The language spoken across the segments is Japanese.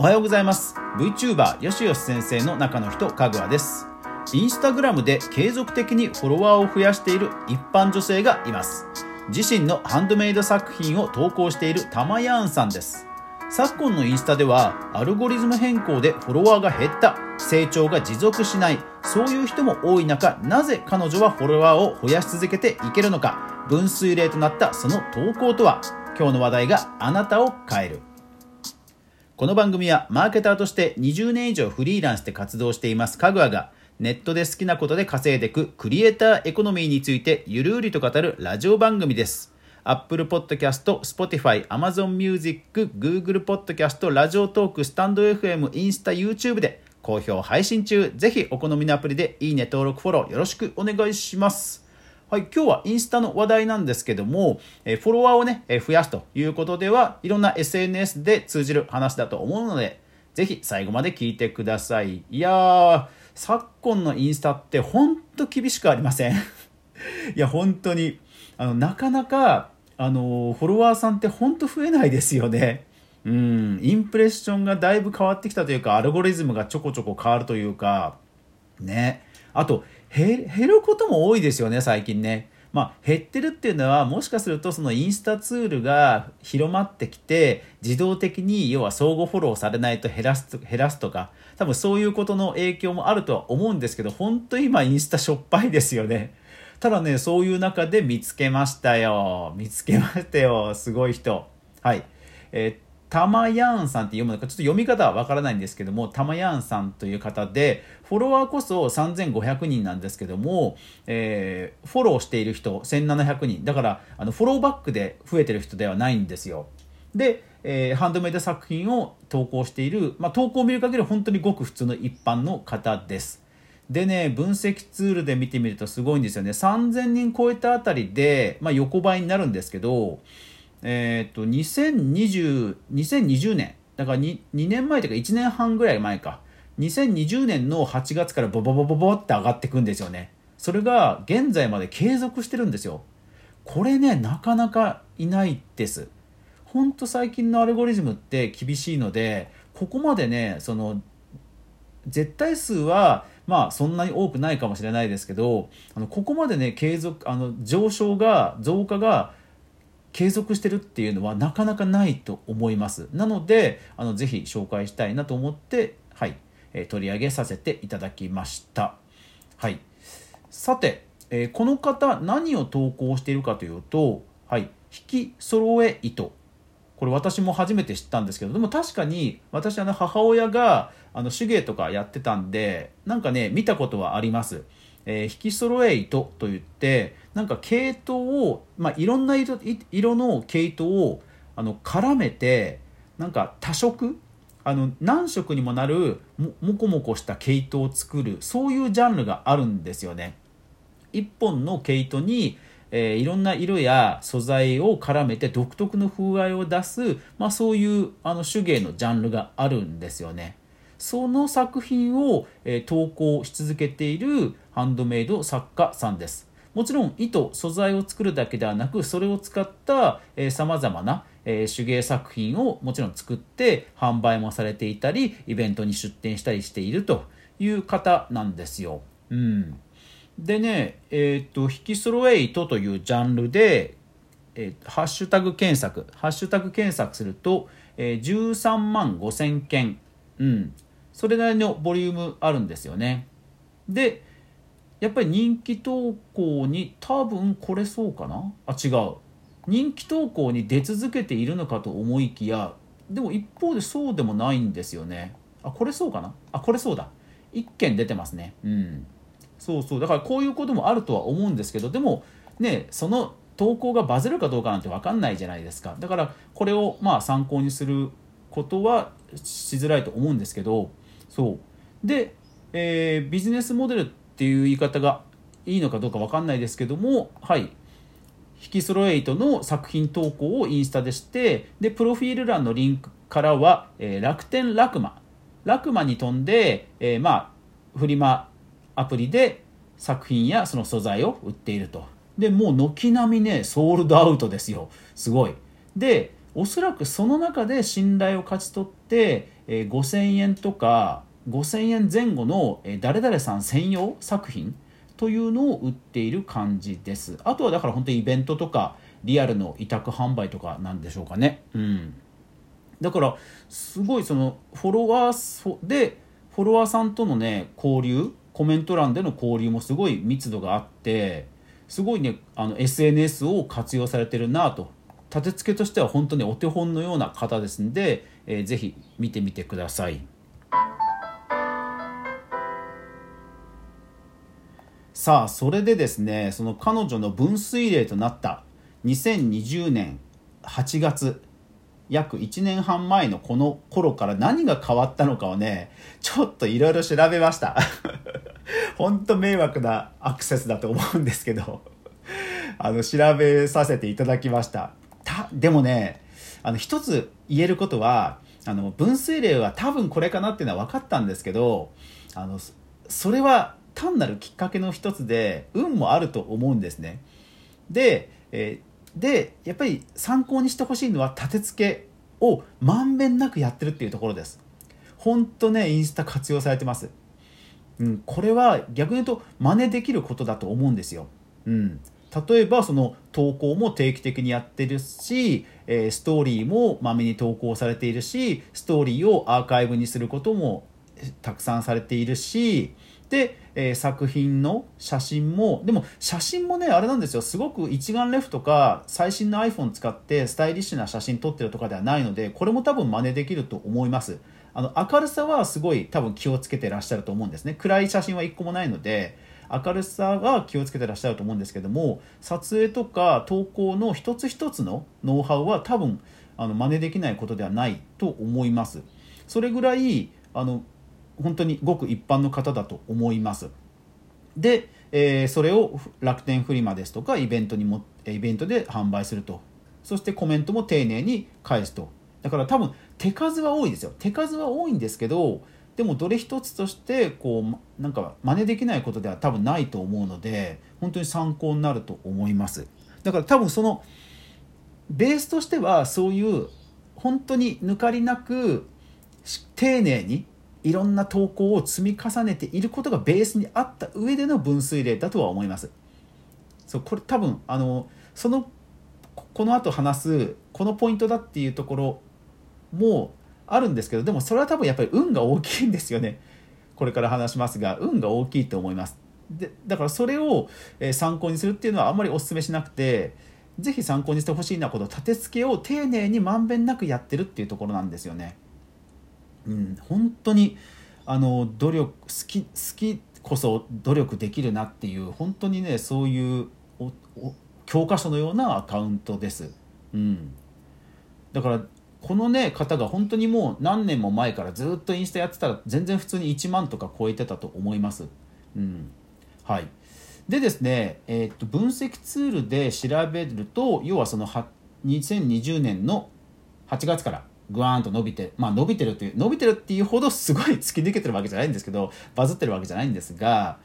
おはようございます。VTuber よしよし先生の中の人かぐわです。インスタグラムで継続的にフォロワーを増やしている一般女性がいます。自身のハンドメイド作品を投稿しているたまやんさんです。昨今のインスタではアルゴリズム変更でフォロワーが減った。成長が持続しない。そういう人も多い中なぜ彼女はフォロワーを増やし続けていけるのか。分水嶺となったその投稿とは。今日の話題があなたを変える。この番組はマーケターとして20年以上フリーランスで活動していますかぐわがネットで好きなことで稼いでいくクリエイターエコノミーについてゆるりと語るラジオ番組です。Apple Podcast、Spotify、Amazon Music、Google Podcast、ラジオトーク、スタンド FM、インスタ、YouTube で好評配信中。ぜひお好みのアプリでいいね、登録、フォローよろしくお願いします。はい、今日はインスタの話題なんですけども、えフォロワーをね、え増やすということでは、いろんな SNS で通じる話だと思うので、ぜひ最後まで聞いてください。いやー、昨今のインスタってほんと厳しくありません いや、本当に。あの、なかなか、あの、フォロワーさんってほんと増えないですよね。うん、インプレッションがだいぶ変わってきたというか、アルゴリズムがちょこちょこ変わるというか、ね。あと、減ることも多いですよね、最近ね。まあ、減ってるっていうのはもしかするとそのインスタツールが広まってきて自動的に要は相互フォローされないと減らす減らすとか多分そういうことの影響もあるとは思うんですけど本当今インスタしょっぱいですよね。ただねそういう中で見つけましたよ。見つけましたよ。すごい人。はい。えーたまやんさんって読むのか、ちょっと読み方はわからないんですけども、たまやんさんという方で、フォロワーこそ3500人なんですけども、えー、フォローしている人1700人。だから、あの、フォローバックで増えてる人ではないんですよ。で、えー、ハンドメイド作品を投稿している、まあ、投稿を見る限り本当にごく普通の一般の方です。でね、分析ツールで見てみるとすごいんですよね。3000人超えたあたりで、まあ、横ばいになるんですけど、えっ、と、2020、2020年、だから 2, 2年前というか1年半ぐらい前か、2020年の8月からボボボボボって上がってくんですよね。それが現在まで継続してるんですよ。これね、なかなかいないです。ほんと最近のアルゴリズムって厳しいので、ここまでね、その、絶対数は、まあそんなに多くないかもしれないですけど、あのここまでね、継続、あの上昇が、増加が継続してるっていうのはなかなかないと思います。なのであのぜひ紹介したいなと思ってはい、えー、取り上げさせていただきました。はい。さて、えー、この方何を投稿しているかというとはい引き揃え糸。これ私も初めて知ったんですけどでも確かに私あの母親があの手芸とかやってたんでなんかね見たことはあります。えー、引き揃え糸といってなんか毛糸を、まあ、いろんな色色の毛糸をあの絡めてなんか多色あの何色にもなるももこもこした毛糸を作るそういうジャンルがあるんですよね。一本の毛糸に、えー、いろんな色や素材を絡めて独特の風合いを出す、まあ、そういうあの手芸のジャンルがあるんですよね。その作品を、えー、投稿し続けているハンドメイド作家さんです。もちろん糸、素材を作るだけではなく、それを使ったさまざまな、え、手芸作品をもちろん作って販売もされていたり、イベントに出展したりしているという方なんですよ。うん。でね、えっ、と、引き揃え糸というジャンルで、えー、ハッシュタグ検索、ハッシュタグ検索すると、えー、13万5千件、うん、それなりのボリュームあるんですよね。で、やっぱり人気投稿に多分これそうかな？あ違う。人気投稿に出続けているのかと思いきやでも一方でそうでもないんですよね。あこれそうかな？あこれそうだ。1件出てますね。うん。そうそう。だからこういうこともあるとは思うんですけどでもねその投稿がバズるかどうかなんて分かんないじゃないですか。だからこれをまあ参考にすることはしづらいと思うんですけどそう。で、えー、ビジネスモデルっていう言い方がいいのかどうか分かんないですけどもはい。引き揃え糸の作品投稿をインスタでしてでプロフィール欄のリンクからは、えー、楽天ラクマ。ラクマに飛んで、えー、まあフリマアプリで作品やその素材を売っていると。でもう軒並みねソールドアウトですよ。すごい。でおそらくその中で信頼を勝ち取って、えー、5000円とか5000円前後の、誰々さん専用作品というのを売っている感じです。あとはだから本当にイベントとかリアルの委託販売とかなんでしょうかね。うん。だからすごいそのフォロワーでフォロワーさんとのね交流コメント欄での交流もすごい密度があってすごいねあの SNS を活用されてるなと。立て付けとしては本当にお手本のような方ですんで、えー、ぜひ見てみてください。さあそれでですねその彼女の分水嶺となった2020年8月約1年半前のこの頃から何が変わったのかをねちょっといろいろ調べました。本当迷惑なアクセスだと思うんですけど あの調べさせていただきました。たでもねあの一つ言えることはあの分水嶺は多分これかなっていうのは分かったんですけどあのそれは単なるきっかけの一つで運もあると思うんですね。で、え、でやっぱり参考にしてほしいのは立て付けをまんべんなくやってるっていうところです。本当ねインスタ活用されてます。うん、これは逆に言うと真似できることだと思うんですよ。うん、例えばその投稿も定期的にやってるし、えー、ストーリーもまめに投稿されているしストーリーをアーカイブにすることもたくさんされているし、えー、作品の写真もでも写真もねあれなんですよ。すごく一眼レフとか最新の iPhone 使ってスタイリッシュな写真撮ってるとかではないのでこれも多分真似できると思います。あの明るさはすごい多分気をつけてらっしゃると思うんですね。暗い写真は1個もないので明るさが気をつけてらっしゃると思うんですけども撮影とか投稿の一つ一つのノウハウは多分あの真似できないことではないと思います。それぐらいあの本当にごく一般の方だと思います。で、えー、それを楽天フリマですとかイベントにもイベントで販売すると。そしてコメントも丁寧に返すと。だから多分手数は多いですよ。手数は多いんですけどでもどれ一つとしてこうなんか真似できないことでは多分ないと思うので本当に参考になると思います。だから多分そのベースとしてはそういう本当に抜かりなく丁寧にいろんな投稿を積み重ねていることがベースにあった上での分水嶺だとは思います。そうこれ多分あのそのこの後話すこのポイントだっていうところもあるんですけどでもそれは多分やっぱり運が大きいんですよね。これから話しますが運が大きいと思います。でだからそれを参考にするっていうのはあんまりお勧めしなくて是非参考にしてほしいなこと立て付けを丁寧にまんべんなくやってるっていうところなんですよね。うん、本当にあの努力好き好きこそ努力できるなっていう本当にねそういう教科書のようなアカウントです。うん、だからこのね方が本当にもう何年も前からずっとインスタやってたら全然普通に1万とか超えてたと思います。うん、はいでですね、えー、っと分析ツールで調べると要はその2020年の8月からグワーンと伸びてまあ伸びてるという伸びてるっていうほどすごい突き抜けてるわけじゃないんですけどバズってるわけじゃないんですが、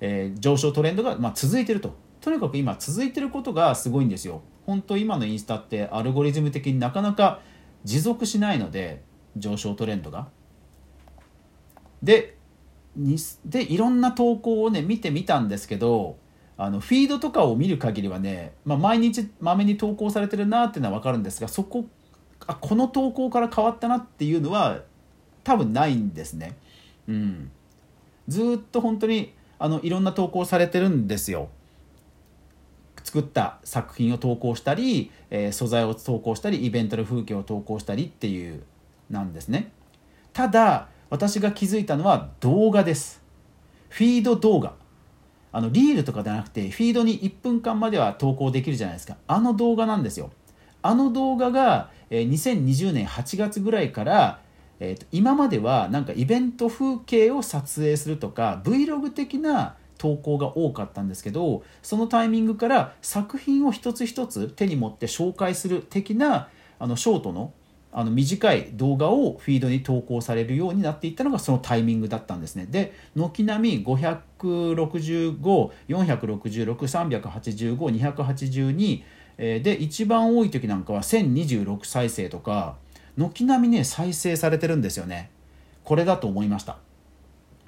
えー、上昇トレンドが、まあ、続いてるととにかく今続いてることがすごいんですよ本当今のインスタってアルゴリズム的になかなか持続しないので上昇トレンドが。でにでいろんな投稿をね見てみたんですけどあのフィードとかを見る限りはね、まあ、毎日まめに投稿されてるなっていうのは分かるんですがそこあこの投稿から変わったなっていうのは多分ないんですね。うん、ずっと本当にあのいろんな投稿されてるんですよ。作った作品を投稿したり、えー、素材を投稿したりイベントの風景を投稿したりっていうなんですね。ただ私が気づいたのは動画です。フィード動画。あのリールとかじゃなくてフィードに1分間までは投稿できるじゃないですか。あの動画なんですよ。あの動画が、えー、2020年8月ぐらいからえーと今まではなんかイベント風景を撮影するとか Vlog 的な投稿が多かったんですけどそのタイミングから作品を一つ一つ手に持って紹介する的なあのショートのあの短い動画をフィードに投稿されるようになっていったのがそのタイミングだったんですね。で軒並み565466385282え、で一番多い時なんかは1026再生とか軒並みね再生されてるんですよね。これだと思いました。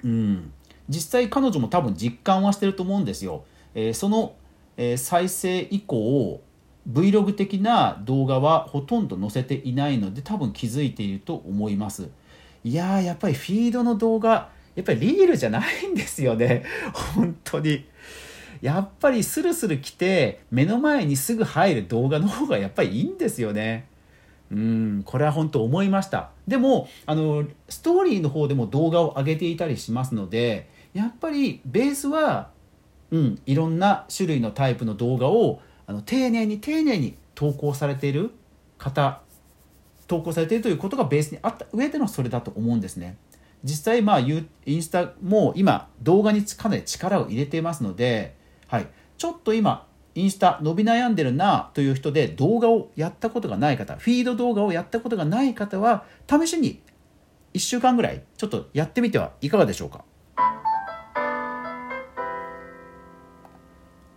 うん。実際彼女も多分実感はしてると思うんですよ、えー、その、えー、再生以降 Vlog 的な動画はほとんど載せていないので多分気づいていると思います。いややっぱりフィードの動画やっぱりリールじゃないんですよね。本当に。やっぱりスルスル来て目の前にすぐ入る動画の方がやっぱりいいんですよねうんこれは本当思いましたでもあのストーリーの方でも動画を上げていたりしますのでやっぱりベースはうんいろんな種類のタイプの動画をあの丁寧に丁寧に投稿されている方投稿されているということがベースにあった上でのそれだと思うんですね。実際まあインスタも今動画にかなり力を入れていますので、はい、ちょっと今インスタ伸び悩んでるなという人で動画をやったことがない方フィード動画をやったことがない方は試しに1週間ぐらいちょっとやってみてはいかがでしょうか？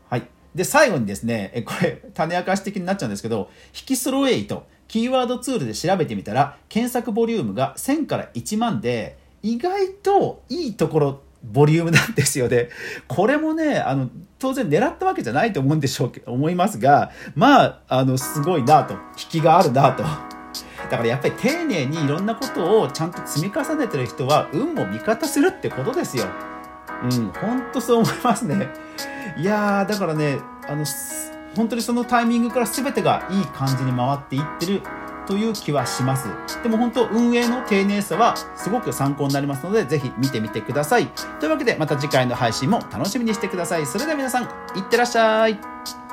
はい。で、最後にですね、これ、種明かし的になっちゃうんですけど、引きスローエイト、キーワードツールで調べてみたら、検索ボリュームが1000から1万で、意外といいところ、ボリュームなんですよね。これもね、あの、当然狙ったわけじゃないと思うんでしょうけど、思いますが、まあ、あの、すごいなと、引きがあるなと。だからやっぱり丁寧にいろんなことをちゃんと積み重ねてる人は、運も味方するってことですよ。うん、ほんとそう思いますね。いやー、だからね、あの、本当にそのタイミングから全てがいい感じに回っていってるという気はします。でも本当運営の丁寧さはすごく参考になりますので、ぜひ見てみてください。というわけでまた次回の配信も楽しみにしてください。それでは皆さん、いってらっしゃい。